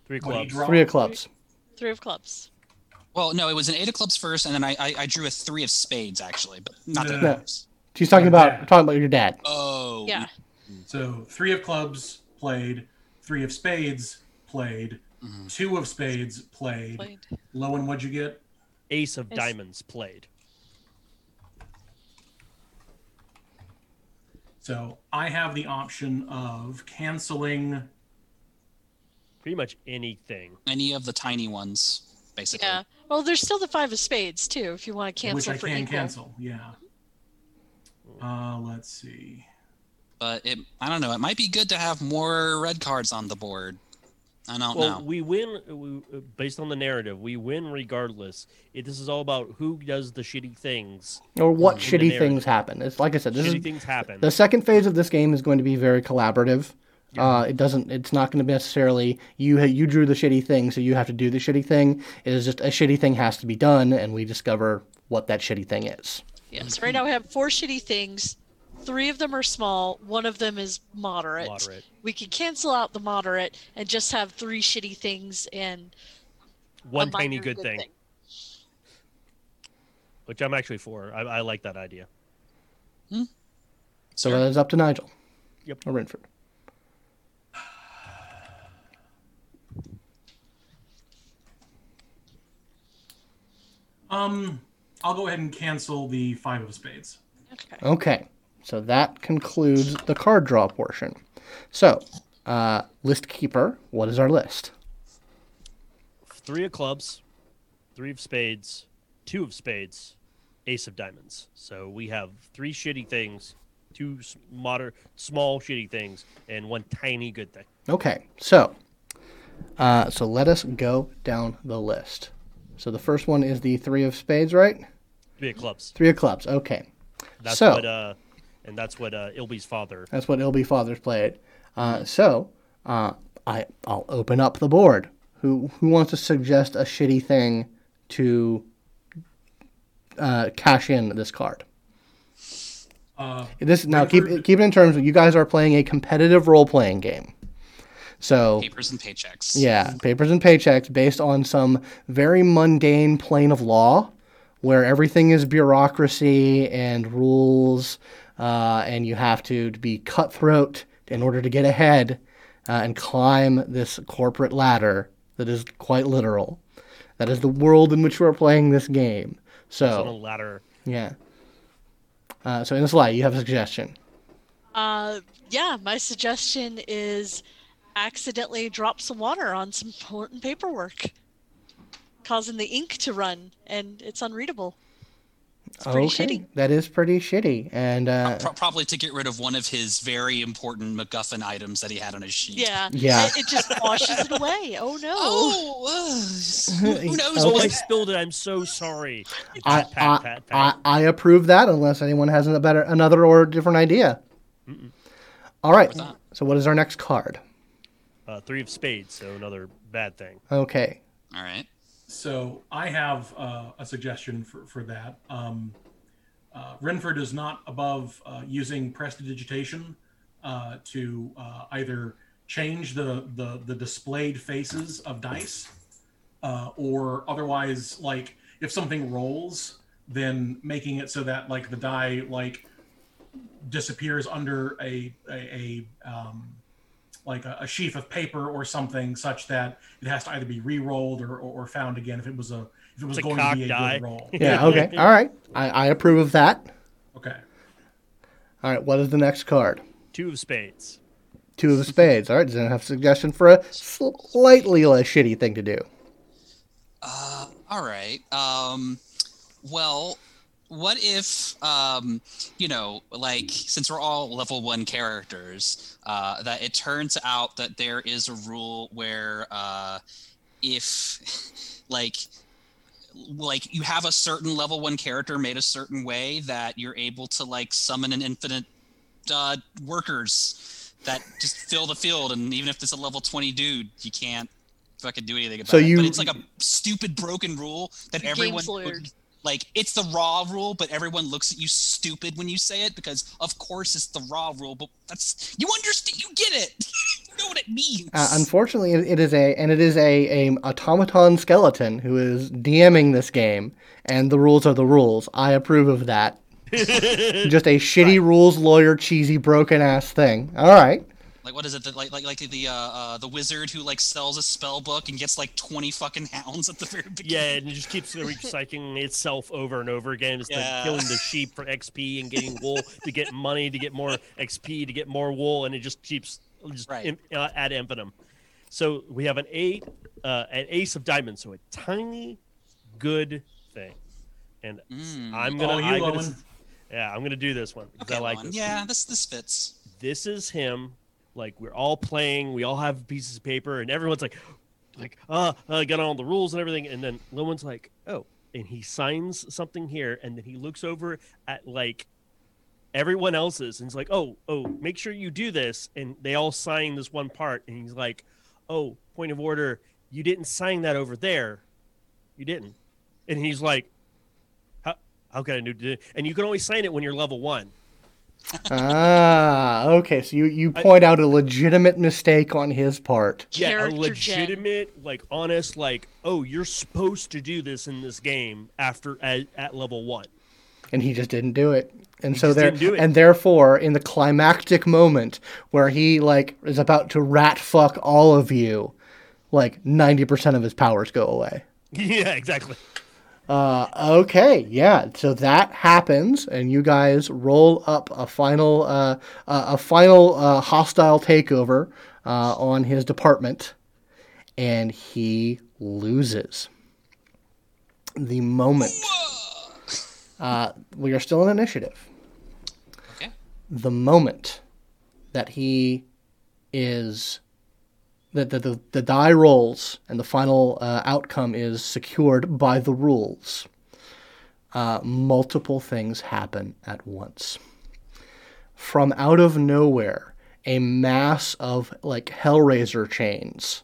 Three What do you clubs. Three of clubs. Three of clubs. Well, no, it was an eight of clubs first, and then I I, I drew a three of spades actually, but not the No. clubs. She's talking Your about dad. talking about your dad. Oh. Yeah. So three of clubs played, three of spades played, Mhm. two of spades played. Played. Lowen, what'd you get? Ace of Ace. diamonds played. So I have the option of canceling. Pretty much anything. Any of the tiny ones, basically. Yeah. Well, there's still the five of spades too, if you want to cancel which I for can equal. cancel. Yeah. Uh, let's see. But it, I don't know. It might be good to have more red cards on the board. I don't Well, know. we win we, based on the narrative. We win regardless. It, this is all about who does the shitty things. Or what shitty things happen. It's like I said, this shitty is things happen. the second phase of this game is going to be very collaborative. Uh, it doesn't. It's not going to be necessarily you. You drew the shitty thing, so you have to do the shitty thing. It is just a shitty thing has to be done, and we discover what that shitty thing is. Yes. Right now we have four shitty things. Three of them are small. One of them is moderate. Moderate. We can cancel out the moderate and just have three shitty things and One tiny minor good thing, which I'm actually for. I, I like that idea. Hmm? So Sure. that is up to Nigel. Yep. Or Renford. Um, I'll go ahead and cancel the five of spades. Okay. Okay. So that concludes the card draw portion. So, uh, list keeper. What is our list? Three of clubs, three of spades, two of spades, ace of diamonds. So we have three shitty things, two s- moder small shitty things, and one tiny good thing. Okay, so uh, so let us go down the list. So the first one is the three of spades, right? Three of clubs. Three of clubs. Okay, That's So- what uh, and that's what uh, Ilby's father. that's what Ilby Fathers played. Uh, so uh, I I'll open up the board. Who who wants to suggest a shitty thing to uh, cash in this card? Uh, This now keep Renford- keep it in terms of you guys are playing a competitive role playing game. So Papers and paychecks. Yeah, papers and paychecks based on some very mundane plane of law where everything is bureaucracy and rules, uh, and you have to, to be cutthroat in order to get ahead uh, and climb this corporate ladder that is quite literal. That is the world in which we're playing this game. on a So, ladder. yeah. Uh, so, in this light, you have a suggestion. Uh, yeah, my suggestion is accidentally drop some water on some important paperwork, causing the ink to run, and it's unreadable. It's pretty shitty. That is pretty shitty. And uh, Pro- probably to get rid of one of his very important MacGuffin items that he had on his sheet. Yeah. Yeah. It, it just washes it away. Oh no. Oh, uh, who who knows Oh, I spilled it. I'm so sorry. I, Pat, I, pat, I, pat. I approve that unless anyone has a better another or different idea. All right. With that. So what is our next card? Uh, three of spades, so another bad thing. Okay. All right. So I have uh, a suggestion for, for that. Um, uh, Renford is not above uh, using prestidigitation uh, to uh, either change the, the, the displayed faces of dice uh, or otherwise, like if something rolls, then making it so that like the die like disappears under a a, a um, like a, a sheaf of paper or something such that it has to either be re-rolled or, or, or found again if it was a if it was It's going to be a die. good roll. Yeah. Okay. All right. I, I approve of that. Okay. All right. What is the next card? Two of spades. Two of spades. All right. Does anyone have a suggestion for a slightly less shitty thing to do? Uh, all right. Um, well, what if um you know like since we're all level one characters uh that it turns out that there is a rule where uh if like like you have a certain level one character made a certain way that you're able to like summon an infinite uh workers that just fill the field and even if it's a level 20 dude you can't fucking do anything about So it you- but it's like a stupid broken rule that Game's everyone lawyered. Like it's the raw rule but everyone looks at you stupid when you say it because of course it's the raw rule but that's you understand you get it you know what it means Uh, unfortunately, it, it is a and it is a, a automaton skeleton who is DMing this game, and the rules are the rules. I approve of that. Just a shitty rules lawyer, cheesy, broken ass thing. All right. Like what is it that like like like the uh, uh the wizard who like sells a spell book and gets like 20 fucking hounds at the very beginning Yeah, and it just keeps recycling itself over and over again. It's Yeah. like killing the sheep for XP and getting wool to get money to get more XP to get more wool, and it just keeps just Right. in, uh, ad infinitum. So we have an eight, uh, an ace of diamonds, so a tiny, good thing. And Mm. I'm gonna, Oh, I'm gonna, yeah, I'm gonna do this one because okay I like Lauren. this. yeah this this fits this is him. Like we're all playing, we all have pieces of paper, and everyone's like, like, uh, uh got all the rules and everything, and then Lowen's like, oh, and he signs something here, and then he looks over at like everyone else's, and he's like, oh, oh, make sure you do this, and they all sign this one part, and he's like, oh, point of order, you didn't sign that over there, you didn't, and he's like, how how can I do? it? And you can only sign it when you're level one. Ah, okay. So you, you point out a legitimate mistake on his part. yeah, a Character gen. legitimate, like honest, like oh, you're supposed to do this in this game after at, at level one. and he just didn't do it. And He so there, didn't do it. and therefore, in the climactic moment where he like is about to rat fuck all of you, like ninety percent of his powers go away. yeah, exactly. Uh, okay, yeah. So that happens, and you guys roll up a final, uh, a final uh, hostile takeover uh, on his department, and he loses. The moment uh, we are still in initiative. okay The moment that he is the, the, the die rolls and the final uh, outcome is secured by the rules, uh, multiple things happen at once. From out of nowhere, a mass of like Hellraiser chains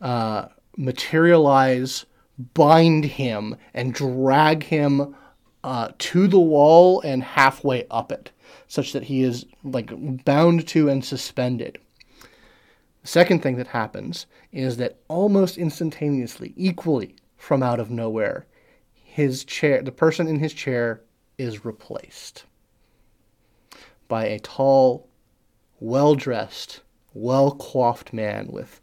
uh, materialize, bind him, and drag him uh, to the wall and halfway up it, such that he is like bound to and suspended. The second thing that happens is that almost instantaneously, equally from out of nowhere, his chair, the person in his chair, is replaced by a tall, well dressed, well coiffed man with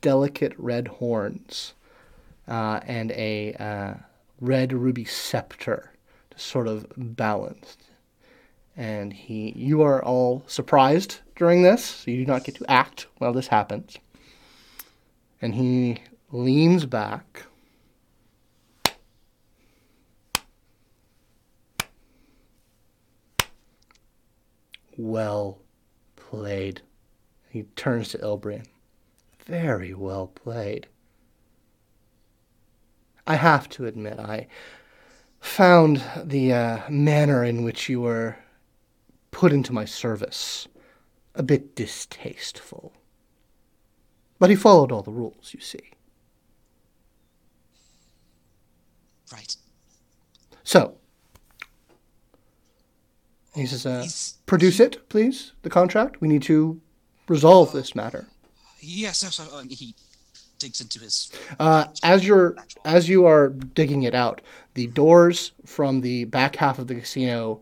delicate red horns uh, and a uh, red ruby scepter to sort of balance and he you are all surprised during this so you do not get to act while this happens. And he leans back. Well played. He turns to Ilbrian. very well played. I have to admit i found the uh, manner in which you were put into my service a bit distasteful. But he followed all the rules, you see. right So, he says, uh, produce it, please, the contract. We need to resolve this matter. yes yes, yes, uh, he digs into his Uh, as you're as you are digging it out, the doors from the back half of the casino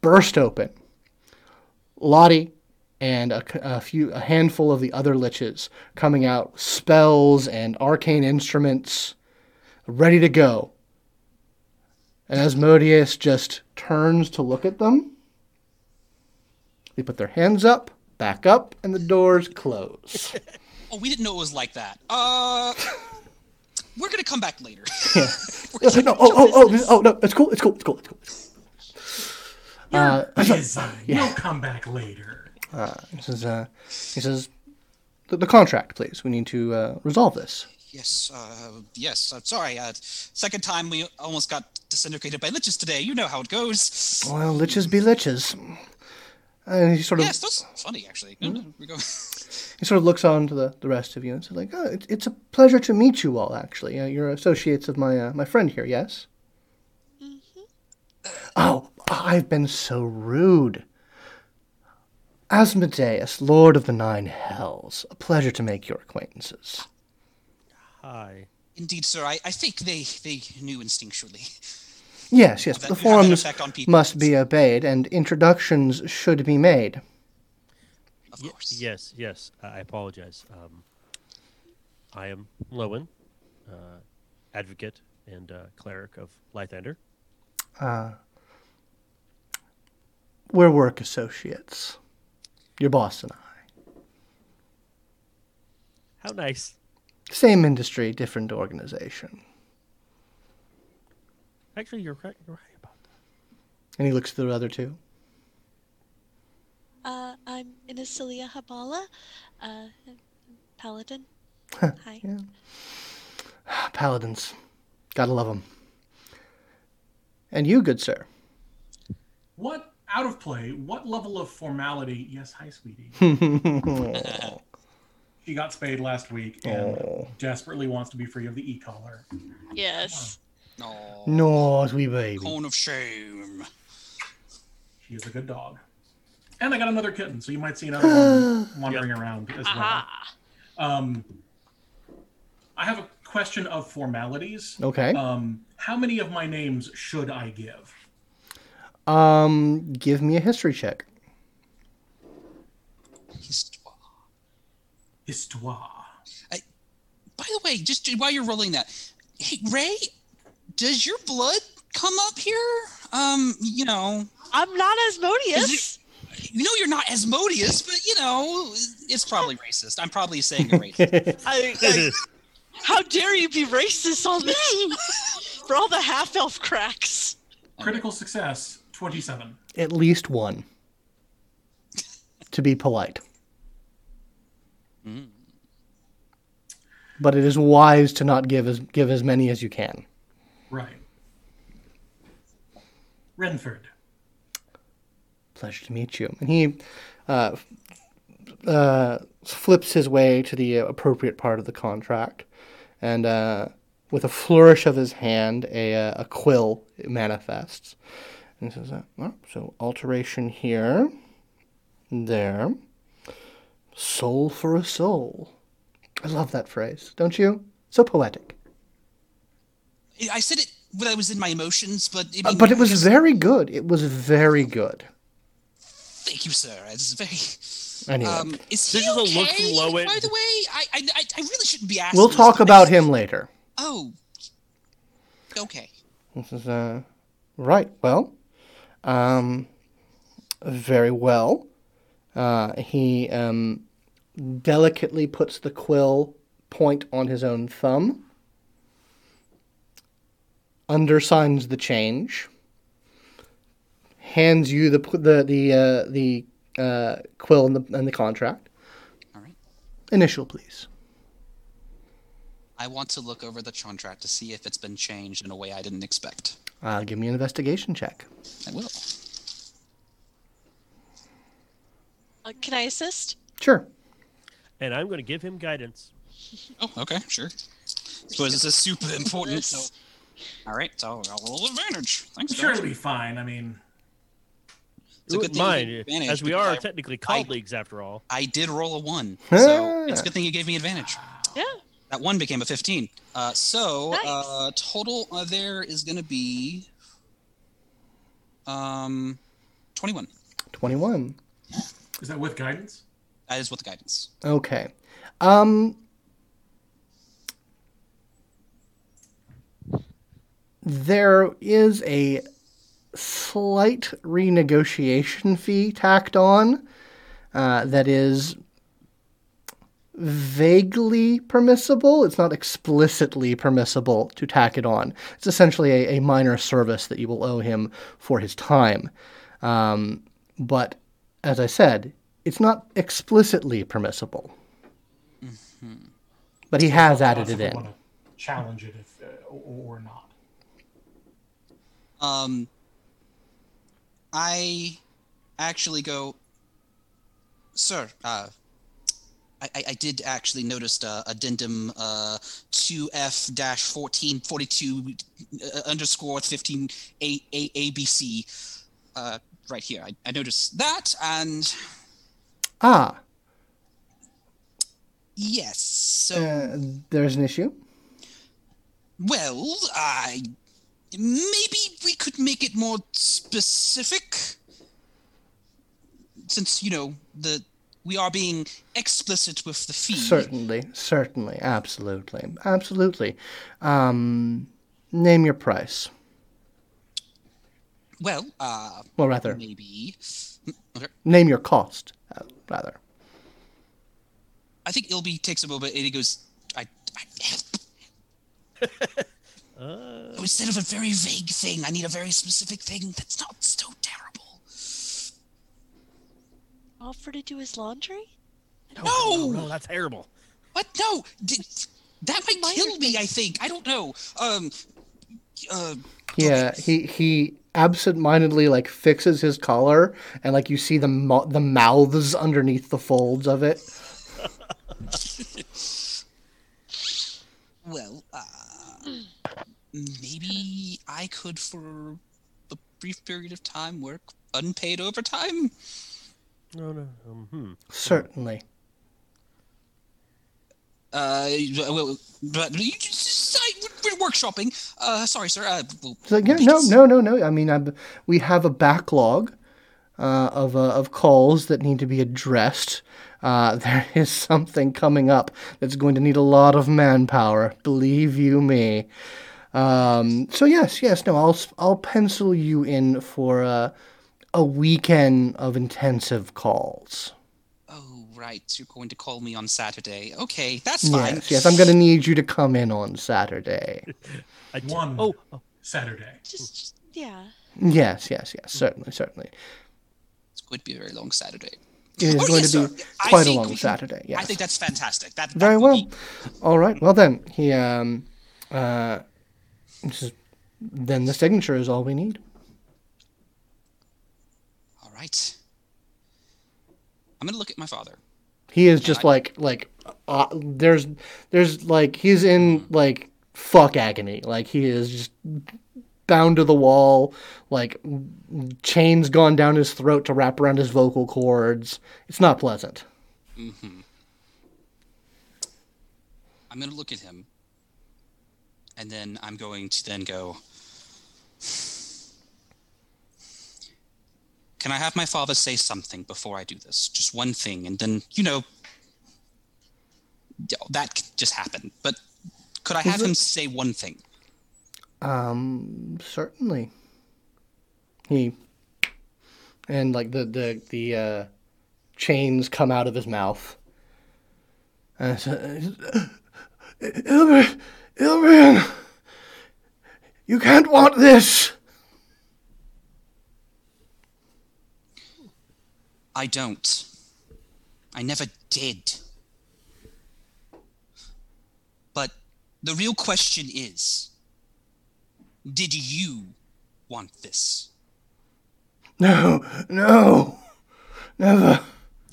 burst open. Lottie and a few a handful of the other liches coming out, spells and arcane instruments, ready to go. And Asmodeus just turns to look at them. They put their hands up, back up, and the doors close. oh we didn't know it was like that uh we're gonna come back later. Yeah. no, oh, oh, oh, oh, no, it's cool, it's cool, it's cool, it's cool. It's cool. Uh, Busy. You'll come back later. he says, uh, he says, the, the contract, please. We need to uh, resolve this. yes, uh, yes. Uh, sorry. Uh, second time we almost got disintegrated by liches today. You know how it goes. Well, liches be liches. And he sort of Yes, that's funny actually. No, no, we go. he sort of looks on to the, the rest of you and says, like, oh, it, it's a pleasure to meet you all. Actually, uh, you're associates of my uh, my friend here, yes? Oh, I've been so rude. Asmodeus, Lord of the Nine Hells. A pleasure to make your acquaintances. Hi. Indeed, sir. I, I think they they knew instinctually. Yes, yes, That- the have forms on must be obeyed, and introductions should be made. Of Ye- course. yes, yes. I I apologize. Um, I am Lowen, uh, advocate and uh, cleric of Lathander. We're work associates. Your boss and I. How nice. Same industry, different organization. Actually, you're right. You're right about that. And he looks to the other two. Uh, I'm Inasilia Habala, uh, paladin. Hi. Yeah. Paladins. Gotta love them. And you, good sir. What out of play? What level of formality? Yes, hi, sweetie. she got spayed last week and Oh. desperately wants to be free of the e-collar. Yes. No. No, sweet baby. Cone of shame. She is a good dog. And I got another kitten, so you might see another one wandering around as well. Aha. Um, I have a question of formalities. Okay. Um, how many of my names should I give? Um, give me a history check. Histoire. Histoire. By the way, just while you're rolling that, hey Ray, does your blood come up here? Um, you know, I'm not Asmodeus. you know you're not Asmodeus, but you know it's probably racist. I'm probably saying you're racist. I, I, how dare you be racist on this? For all the half elf cracks. Critical success, 27. At least one. to be polite. But it is wise to not give as give as many as you can. Right. Renford. Pleasure to meet you. And he uh, uh, flips his way to the appropriate part of the contract, and uh, with a flourish of his hand, a, uh, a quill manifests. And is says, uh, "Oh, "So alteration here, there, soul for a soul." I love that phrase, don't you? So poetic. I said it when I was in my emotions, but I Uh, but it was just- very good. It was very good. Thank you, sir. It's very. Anyway, Um, is he This is a look okay, from By the way, I, I I I really shouldn't be asking. we'll talk about him later. Oh. Okay. This is uh, right. Well, um, very well. Uh, he um, delicately puts the quill point on his own thumb, undersigns the change, hands you the the the uh, the uh, quill and the and the contract. All right. Initial, please. I want to look over the contract to see if it's been changed in a way I didn't expect. Uh, give me an investigation check. I will. Uh, can I assist? Sure. And I'm going to give him guidance. Oh, okay, sure. Suppose this is super important. So, all right, so I'll roll advantage. Thanks, Sure, it'll be fine. I mean, It's a good Ooh, thing you Mine, gave advantage as we are I- technically colleagues after all. I did roll a one, so it's a good thing you gave me advantage. Yeah. That one became a 15. Uh, so Nice. uh, total uh, there is going to be um 21. Twenty-one. is that with guidance? That is with the guidance. Okay. Um there is a slight renegotiation fee tacked on uh, that is vaguely permissible. It's not explicitly permissible to tack it on. It's essentially a, a minor service that you will owe him for his time. Um, but as I said, it's not explicitly permissible. But he has added it in. challenge it if, uh, or, or not. Um, I actually go, sir. Uh, I, I, did actually notice uh, addendum uh, 2F dash 1442 uh, underscore 15 A, A, ABC uh, right here. I, I noticed that, and Ah, yes. So, uh, there's an issue. well, I maybe we could make it more specific, since you know the we are being explicit with the fee. Certainly, certainly, absolutely, absolutely. Um, name your price. Well, uh, Well, rather, maybe. Okay. name your cost. Uh, rather. I think Ilby takes a moment and he goes, I. I Uh, Instead of a very vague thing, I need a very specific thing that's not so terrible. Offer to do his laundry? no, No! no, that's terrible. What? No! Did, that might Minor kill me, I think. I don't know. Um. Uh. Yeah, he he absent-mindedly like fixes his collar, and like you see the mo- the mouths underneath the folds of it. Well, uh. Maybe I could, for a brief period of time, work unpaid overtime? No, no. Um, hmm. Certainly. Uh. Well, but you just. I, we're workshopping. Uh. Sorry, sir. Uh. Well, So yeah, no, no, no, no. I mean, i we have a backlog uh, of uh, of calls that need to be addressed. Uh, there is something coming up that's going to need a lot of manpower. Believe you me. Um, so yes, yes, no, I'll s- I'll pencil you in for uh, a weekend of intensive calls. Oh, right. You're going to call me on Saturday. Okay, that's fine. Yes, yes, I'm going to need you to come in on Saturday. I t- One. Oh, oh, Saturday. Just, just yeah. Yes, yes, yes, certainly, certainly. It's going to be a very long Saturday. It is Oh, going yes, to be I quite a long can- Saturday. Yes. I think that's fantastic. That, that Very well. be- All right. Well then, he um, uh, this is, then the signature is all we need. Right. I'm going to look at my father. He is just like like uh, there's there's like he's in like fuck agony. Like he is just bound to the wall. Like chains gone down his throat to wrap around his vocal cords. It's not pleasant. Mm-hmm. I'm going to look at him. And then I'm going to then go. Can I have my father say something before I do this? Just one thing, and then you know that just happened. But could I have it- him say one thing? Um, certainly. He and like the the the uh, chains come out of his mouth. And so, Ilbrin, Ilbrin, you can't want this. I don't. I never did. But the real question is Did you want this? No, no, never.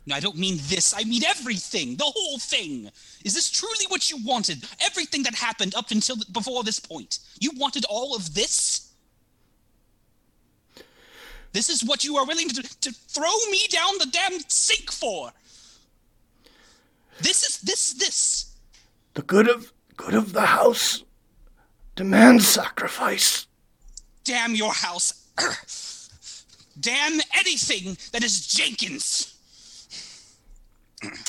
No, I don't mean this. I mean everything. The whole thing. Is this truly what you wanted? Everything that happened up until before this point. You wanted all of this? This is what you are willing to, to throw me down the damn sink for. This is this this. The good of good of the house demands sacrifice. Damn your house. Damn anything that is Jenkins.